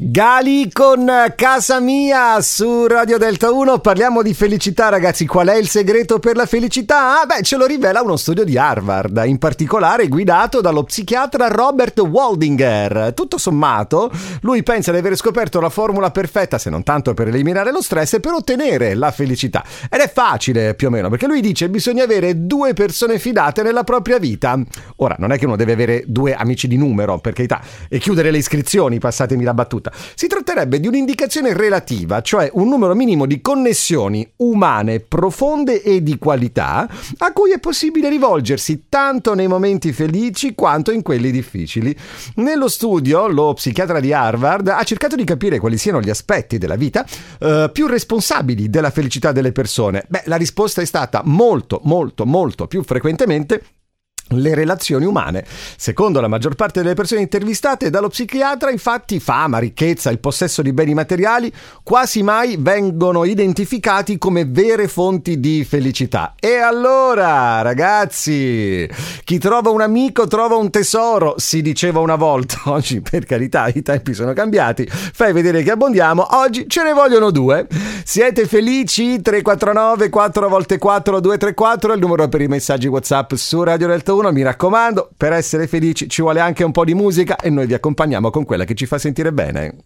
Gali con Casa Mia su Radio Delta 1. Parliamo di felicità, ragazzi. Qual è il segreto per la felicità? Ah, beh, ce lo rivela uno studio di Harvard, in particolare guidato dallo psichiatra Robert Waldinger. Tutto sommato, lui pensa di aver scoperto la formula perfetta, se non tanto per eliminare lo stress, e per ottenere la felicità. Ed è facile, più o meno, perché lui dice che bisogna avere due persone fidate nella propria vita. Ora, non è che uno deve avere due amici di numero, per carità, e chiudere le iscrizioni, passatemi la battuta. Si tratterebbe di un'indicazione relativa, cioè un numero minimo di connessioni umane profonde e di qualità a cui è possibile rivolgersi tanto nei momenti felici quanto in quelli difficili. Nello studio, lo psichiatra di Harvard ha cercato di capire quali siano gli aspetti della vita eh, più responsabili della felicità delle persone. Beh, la risposta è stata molto, molto, molto più frequentemente le relazioni umane. Secondo la maggior parte delle persone intervistate dallo psichiatra, infatti, fama, ricchezza, il possesso di beni materiali quasi mai vengono identificati come vere fonti di felicità. E allora, ragazzi, chi trova un amico trova un tesoro, si diceva una volta. Oggi, per carità, i tempi sono cambiati. Fai vedere che abbondiamo. Oggi ce ne vogliono due. Siete felici? 349 4 x 4 234 è il numero per i messaggi WhatsApp su Radio Delta 1. Mi raccomando, per essere felici ci vuole anche un po' di musica e noi vi accompagniamo con quella che ci fa sentire bene.